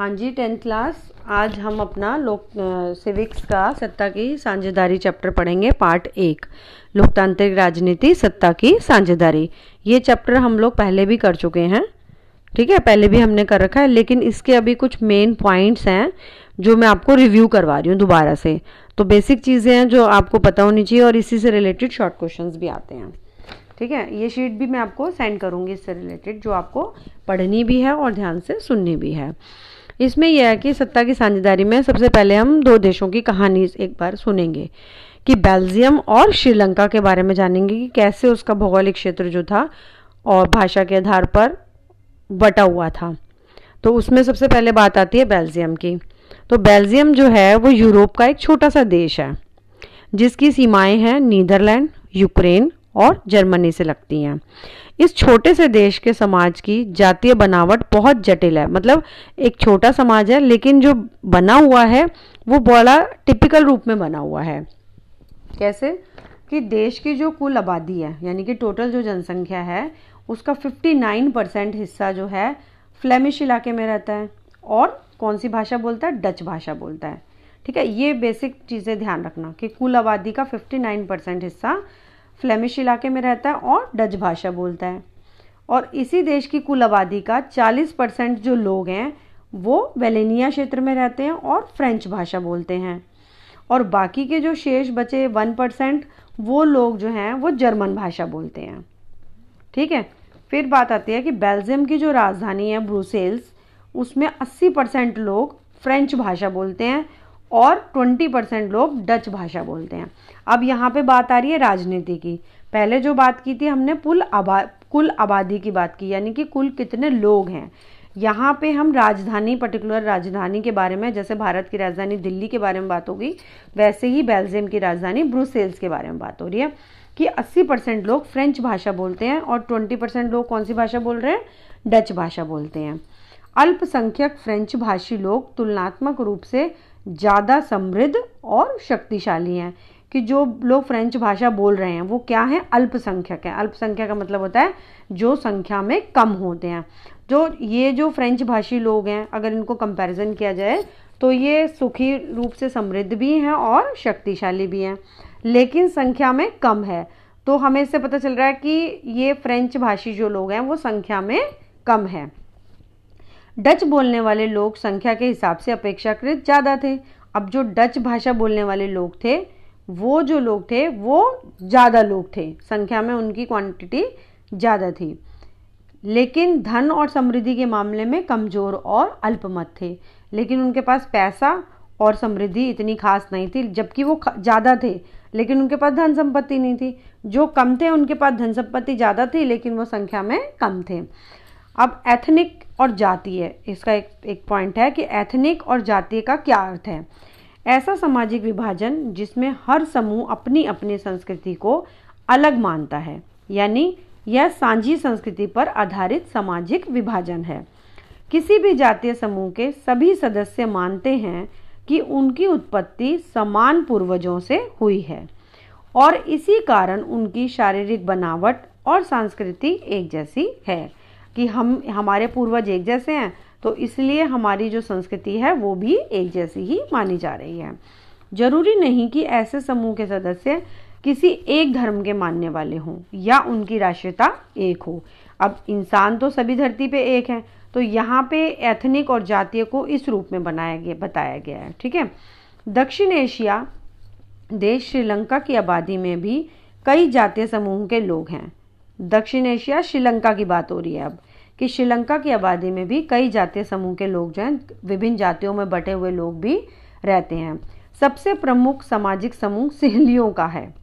हाँ जी tenth class आज हम अपना लोक सिविक्स का सत्ता की साझेदारी चैप्टर पढ़ेंगे पार्ट एक. लोकतांत्रिक राजनीति, सत्ता की साझेदारी. ये चैप्टर हम लोग पहले भी कर चुके हैं. ठीक है, पहले भी हमने कर रखा है, लेकिन इसके अभी कुछ मेन पॉइंट्स हैं, जो मैं आपको रिव्यू करवा रही हूँ दोबारा से. तो बेसिक चीज़ें हैं जो आपको पता होनी चाहिए, और इसी से रिलेटेड शॉर्ट क्वेश्चन भी आते हैं. ठीक है, ये शीट भी मैं आपको सेंड करूँगी, इससे रिलेटेड जो आपको पढ़नी भी है और ध्यान से सुननी भी है. इसमें यह है कि सत्ता की साझेदारी में सबसे पहले हम दो देशों की कहानी एक बार सुनेंगे कि बेल्जियम और श्रीलंका के बारे में जानेंगे कि कैसे उसका भौगोलिक क्षेत्र जो था और भाषा के आधार पर बटा हुआ था। तो उसमें सबसे पहले बात आती है बेल्जियम की। तो बेल्जियम जो है, वो यूरोप का एक छोटा सा देश है, जिसकी सीमाएँ हैं नीदरलैंड, यूक्रेन और जर्मनी से लगती हैं। इस छोटे से देश के समाज की जातीय बनावट बहुत जटिल है। मतलब एक छोटा समाज है, लेकिन जो बना हुआ है, वो बड़ा टिपिकल रूप में बना हुआ है। कैसे? कि देश की जो कुल आबादी है, यानी कि टोटल जो जनसंख्या है, उसका 59 परसेंट हिस्सा जो है फ्लेमिश इलाके में रहता है। और कौन सी भाषा बोलता है? डच भाषा बोलता है। ठीक है, ये बेसिक चीज़ें ध्यान रखना कि कुल आबादी का 59 परसेंट हिस्सा फ्लेमिश इलाके में रहता है और डच भाषा बोलता है। और इसी देश की कुल आबादी का 40 परसेंट जो लोग हैं, वो वेलेनिया क्षेत्र में रहते हैं और फ्रेंच भाषा बोलते हैं। और बाकी के जो शेष बचे वन परसेंट, वो लोग जो हैं, वो जर्मन भाषा बोलते हैं। ठीक है? फिर बात आती है कि बेल्जियम की जो राजधानी है ब्रूसेल्स, उसमें 80 परसेंट लोग फ्रेंच भाषा बोलते हैं। और 20 परसेंट लोग डच भाषा बोलते हैं। अब यहाँ पे बात आ रही है राजनीति की। पहले जो बात की थी, हमने कुल आबा, कुल आबादी की बात की, यानी कि कुल कितने लोग हैं। यहाँ पे हम राजधानी, पर्टिकुलर राजधानी के बारे में, जैसे भारत की राजधानी दिल्ली के बारे में बात होगी, वैसे ही बेल्जियम की राजधानी ब्रुसेल्स के बारे में बात हो रही है कि 80 परसेंट लोग फ्रेंच भाषा बोलते हैं और 20 परसेंट लोग कौन सी भाषा बोल रहे हैं? डच भाषा बोलते हैं। अल्पसंख्यक फ्रेंच भाषी लोग तुलनात्मक रूप से ज़्यादा समृद्ध और शक्तिशाली हैं कि जो लोग फ्रेंच भाषा बोल रहे हैं, वो क्या है? अल्पसंख्यक है। अल्पसंख्यक का मतलब होता है जो संख्या में कम होते हैं। जो ये जो फ्रेंच भाषी लोग हैं, अगर इनको कंपैरिजन किया जाए तो ये सुखी रूप से समृद्ध भी हैं और शक्तिशाली भी हैं। लेकिन संख्या में कम है। तो हमें इससे पता चल रहा है कि ये फ्रेंच भाषी जो लोग हैं, वो संख्या में कम है। डच बोलने वाले लोग संख्या के हिसाब से अपेक्षाकृत ज़्यादा थे। अब जो डच भाषा बोलने वाले लोग थे, वो जो लोग थे, वो ज़्यादा लोग थे। संख्या में उनकी क्वांटिटी ज़्यादा थी। लेकिन धन और समृद्धि के मामले में कमज़ोर और अल्पमत थे। लेकिन उनके पास पैसा और समृद्धि इतनी खास नहीं थी, जबकि वो ज़्यादा थे। लेकिन उनके पास धन संपत्ति नहीं थी। जो कम थे, उनके पास धन संपत्ति ज़्यादा थी, लेकिन वो संख्या में कम थे। अब एथनिक और जातीय, इसका एक एक पॉइंट है कि एथनिक और जातीय का क्या अर्थ है? ऐसा सामाजिक विभाजन जिसमें हर समूह अपनी अपनी संस्कृति को अलग मानता है, यानी यह सांझी संस्कृति पर आधारित सामाजिक विभाजन है। किसी भी जातीय समूह के सभी सदस्य मानते हैं कि उनकी उत्पत्ति समान पूर्वजों से हुई है, और इसी कारण उनकी शारीरिक बनावट और संस्कृति एक जैसी है। कि हम, हमारे पूर्वज एक जैसे हैं तो इसलिए हमारी जो संस्कृति है, वो भी एक जैसी ही मानी जा रही है। ज़रूरी नहीं कि ऐसे समूह के सदस्य किसी एक धर्म के मानने वाले हों, या उनकी राष्ट्रीयता एक हो। अब इंसान तो सभी धरती पे एक है तो यहाँ पे एथनिक और जातीय को इस रूप में बनाया गया, बताया गया है, ठीक है? दक्षिण एशिया देश श्रीलंका की आबादी में भी कई जातीय समूह के लोग हैं। दक्षिण एशिया श्रीलंका की बात हो रही है अब, कि श्रीलंका की आबादी में भी कई जातीय समूह के लोग जो हैं, विभिन्न जातियों में बटे हुए लोग भी रहते हैं। सबसे प्रमुख सामाजिक समूह सिहलियों का है।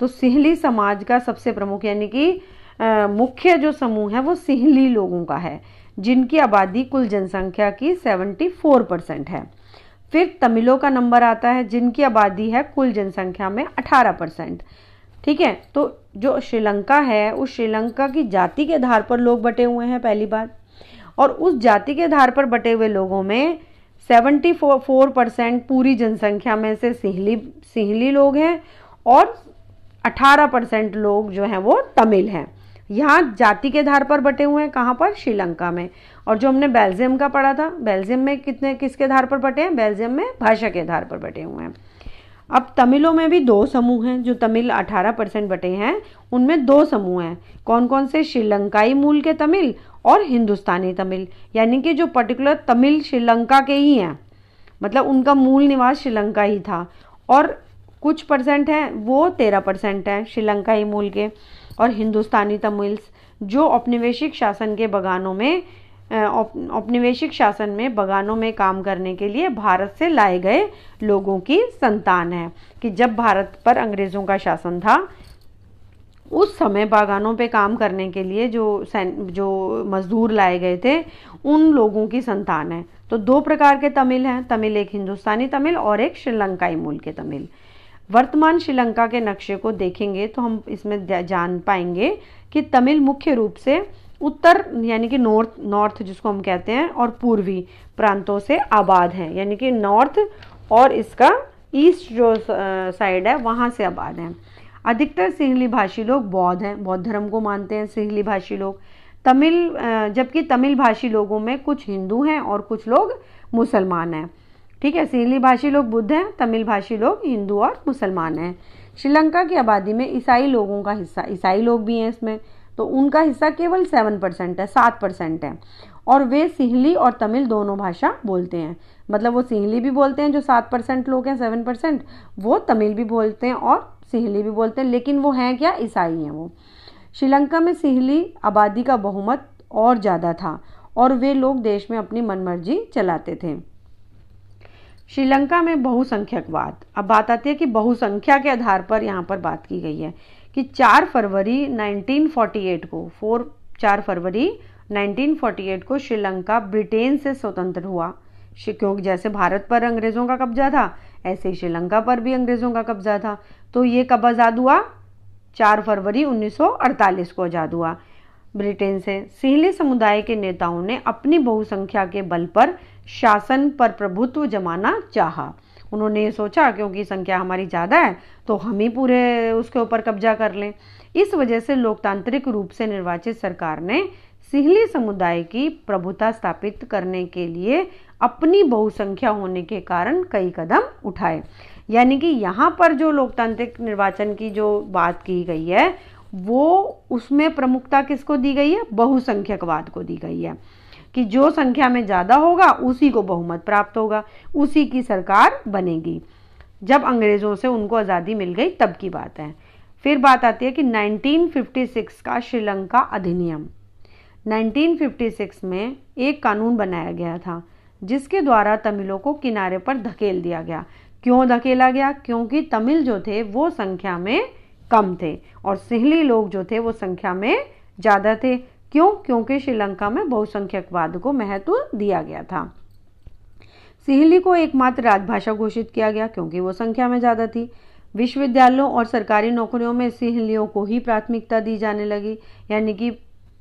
तो सिहली समाज का सबसे प्रमुख, यानी कि मुख्य जो समूह है, वो सिहली लोगों का है, जिनकी आबादी कुल जनसंख्या की 74 परसेंट है। फिर तमिलों का नंबर आता है, जिनकी आबादी है कुल जनसंख्या में 18 परसेंट। ठीक है? तो जो श्रीलंका है, उस श्रीलंका की जाति के आधार पर लोग बटे हुए हैं पहली बात। और उस जाति के आधार पर बटे हुए लोगों में सेवेंटी फोर परसेंट पूरी जनसंख्या में से सिहली सिहली लोग हैं और 18 परसेंट लोग जो हैं वो तमिल हैं। यहाँ जाति के आधार पर बटे हुए हैं, कहाँ पर? श्रीलंका में। और जो हमने बेल्जियम का पढ़ा था, बेल्जियम में कितने, किसके आधार पर बटे हैं? बेल्जियम में भाषा के आधार पर बटे हुए हैं। अब तमिलों में भी दो समूह हैं, जो तमिल 18 परसेंट बटे हैं, उनमें दो समूह हैं। कौन कौन से? श्रीलंकाई मूल के तमिल और हिंदुस्तानी तमिल। यानी कि जो पर्टिकुलर तमिल श्रीलंका के ही हैं। मतलब उनका मूल निवास श्रीलंका ही था। और कुछ परसेंट हैं, वो तेरह परसेंट हैं श्रीलंकाई मूल के और हिंदुस्तानी तमिल्स, जो औपनिवेशिक शासन के बगानों में औपनिवेशिक शासन में बगानों में काम करने के लिए भारत से लाए गए लोगों की संतान है कि जब भारत पर अंग्रेज़ों का शासन था, उस समय बागानों पे काम करने के लिए जो जो मजदूर लाए गए थे, उन लोगों की संतान है। तो दो प्रकार के तमिल हैं, तमिल एक हिंदुस्तानी तमिल और एक श्रीलंकाई मूल के तमिल। वर्तमान श्रीलंका के नक्शे को देखेंगे तो हम इसमें जान पाएँगे कि तमिल मुख्य रूप से उत्तर, यानी कि नॉर्थ नॉर्थ जिसको हम कहते हैं, और पूर्वी प्रांतों से आबाद हैं, यानी कि नॉर्थ और इसका ईस्ट जो साइड है, वहाँ से आबाद हैं। अधिकतर सिंहली भाषी लोग बौद्ध हैं, बौद्ध धर्म को मानते हैं सिंहली भाषी लोग। तमिल जबकि तमिल भाषी लोगों में कुछ हिंदू हैं और कुछ लोग मुसलमान हैं। ठीक है, सिंहली भाषी लोग बुद्ध हैं, तमिल भाषी लोग हिंदू और मुसलमान हैं। श्रीलंका की आबादी में ईसाई लोगों का हिस्सा, ईसाई लोग भी हैं इसमें। तो उनका हिस्सा केवल सेवन परसेंट है, सात परसेंट है। और वे सिंहली और तमिल दोनों भाषा बोलते हैं। मतलब वो सिंहली भी बोलते हैं, जो सात परसेंट लोग हैं, सेवन परसेंट, वो तमिल भी बोलते हैं और सिंहली भी बोलते हैं। लेकिन वो हैं क्या? ईसाई हैं वो। श्रीलंका में सिंहली आबादी का बहुमत और ज़्यादा था और वे लोग देश में अपनी मनमर्जी चलाते थे। श्रीलंका में बहुसंख्यकवाद। अब बात आती है कि बहुसंख्या के आधार पर यहाँ पर बात की गई है। कि 4 फरवरी 1948 को 4 4 फरवरी 1948 को श्रीलंका ब्रिटेन से स्वतंत्र हुआ। क्योंकि जैसे भारत पर अंग्रेज़ों का कब्जा था, ऐसे ही श्रीलंका पर भी अंग्रेज़ों का कब्जा था। तो ये कब आज़ाद हुआ? 4 फरवरी 1948 को आज़ाद हुआ। ब्रिटेन से सिहली समुदाय के नेताओं ने अपनी बहुसंख्या के बल पर शासन पर प्रभुत्व जमाना चाहा। उन्होंने सोचा, क्योंकि संख्या हमारी ज़्यादा है तो हम ही पूरे उसके ऊपर कब्जा कर लें। इस वजह से लोकतांत्रिक रूप से निर्वाचित सरकार ने सिहली समुदाय की प्रभुता स्थापित करने के लिए अपनी बहुसंख्या होने के कारण कई कदम उठाए। यानी कि यहाँ पर जो लोकतांत्रिक निर्वाचन की जो बात की गई है, वो उसमें प्रमुखता किसको दी गई है? बहुसंख्यकवाद को दी गई है। कि जो संख्या में ज़्यादा होगा, उसी को बहुमत प्राप्त होगा, उसी की सरकार बनेगी। जब अंग्रेज़ों से उनको आज़ादी मिल गई, तब की बात है। फिर बात आती है कि 1956 का श्रीलंका अधिनियम। 1956 में एक कानून बनाया गया था, जिसके द्वारा तमिलों को किनारे पर धकेल दिया गया। क्यों धकेला गया? क्योंकि तमिल जो थे, वो संख्या में कम थे, और सिहली लोग जो थे, वो संख्या में ज़्यादा थे। क्यों? क्योंकि श्रीलंका में बहुसंख्यकवाद को महत्व दिया गया था। सिहली को एकमात्र राजभाषा घोषित किया गया क्योंकि वो संख्या में ज़्यादा थी। विश्वविद्यालयों और सरकारी नौकरियों में सिहलियों को ही प्राथमिकता दी जाने लगी। यानी कि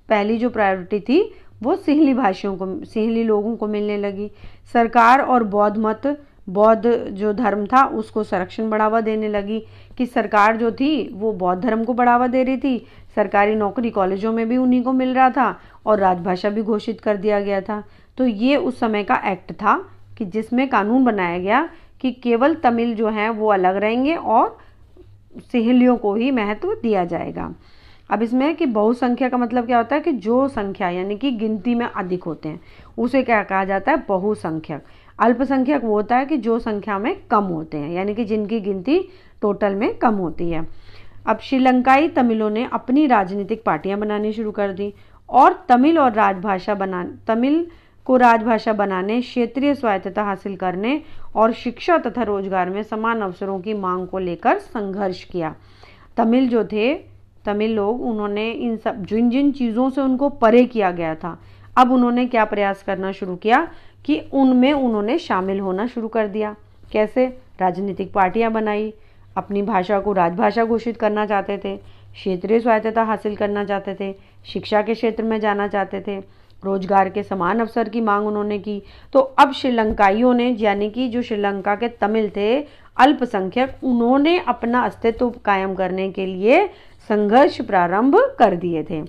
पहली जो प्रायोरिटी थी, वो सिहली भाषियों को, सिहली लोगों को मिलने लगी। सरकार और बौद्ध मत, बौद्ध जो धर्म था, उसको संरक्षण बढ़ावा देने लगी। कि सरकार जो थी, वो बौद्ध धर्म को बढ़ावा दे रही थी सरकारी नौकरी कॉलेजों में भी उन्हीं को मिल रहा था और राजभाषा भी घोषित कर दिया गया था। तो ये उस समय का एक्ट था कि जिसमें कानून बनाया गया कि केवल तमिल जो हैं वो अलग रहेंगे और सहेलियों को ही महत्व दिया जाएगा। अब इसमें कि बहुसंख्या का मतलब क्या होता है कि जो संख्या यानी कि गिनती में अधिक होते हैं, उसे क्या कहा जाता है? बहुसंख्यक। अल्पसंख्यक वो होता है कि जो संख्या में कम होते हैं, यानी कि जिनकी गिनती टोटल में कम होती है। अब श्रीलंकाई तमिलों ने अपनी राजनीतिक पार्टियाँ बनानी शुरू कर दी और तमिल और राजभाषा बना, तमिल को राजभाषा बनाने, क्षेत्रीय स्वायत्तता हासिल करने और शिक्षा तथा रोज़गार में समान अवसरों की मांग को लेकर संघर्ष किया। तमिल जो थे, तमिल लोग, उन्होंने इन सब, जिन जिन चीज़ों से उनको परे किया गया था, अब उन्होंने क्या प्रयास करना शुरू किया कि उनमें उन्होंने शामिल होना शुरू कर दिया। कैसे? राजनीतिक पार्टियाँ बनाई अपनी भाषा को राजभाषा घोषित करना चाहते थे, क्षेत्रीय स्वायत्तता हासिल करना चाहते थे, शिक्षा के क्षेत्र में जाना चाहते थे, रोज़गार के समान अवसर की मांग उन्होंने की। तो अब श्रीलंकाइयों ने, यानी कि जो श्रीलंका के तमिल थे, अल्पसंख्यक, उन्होंने अपना अस्तित्व कायम करने के लिए संघर्ष प्रारंभ कर दिए थे।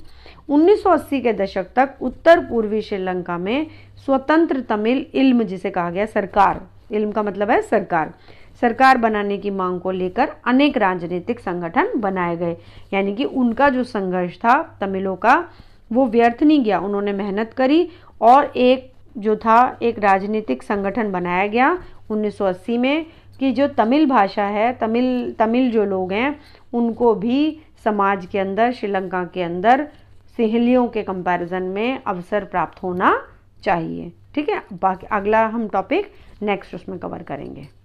1980 के दशक तक उत्तर पूर्वी श्रीलंका में स्वतंत्र तमिल इल्म, जिसे कहा गया सरकार, इल्म का मतलब है सरकार सरकार बनाने की मांग को लेकर अनेक राजनीतिक संगठन बनाए गए। यानी कि उनका जो संघर्ष था तमिलों का, वो व्यर्थ नहीं गया। उन्होंने मेहनत करी और एक जो था, एक राजनीतिक संगठन बनाया गया 1980 में कि जो तमिल भाषा है, तमिल तमिल जो लोग हैं, उनको भी समाज के अंदर, श्रीलंका के अंदर सहेलियों के कंपैरिजन में अवसर प्राप्त होना चाहिए। ठीक है? बाकी अगला हम टॉपिक नेक्स्ट उसमें कवर करेंगे।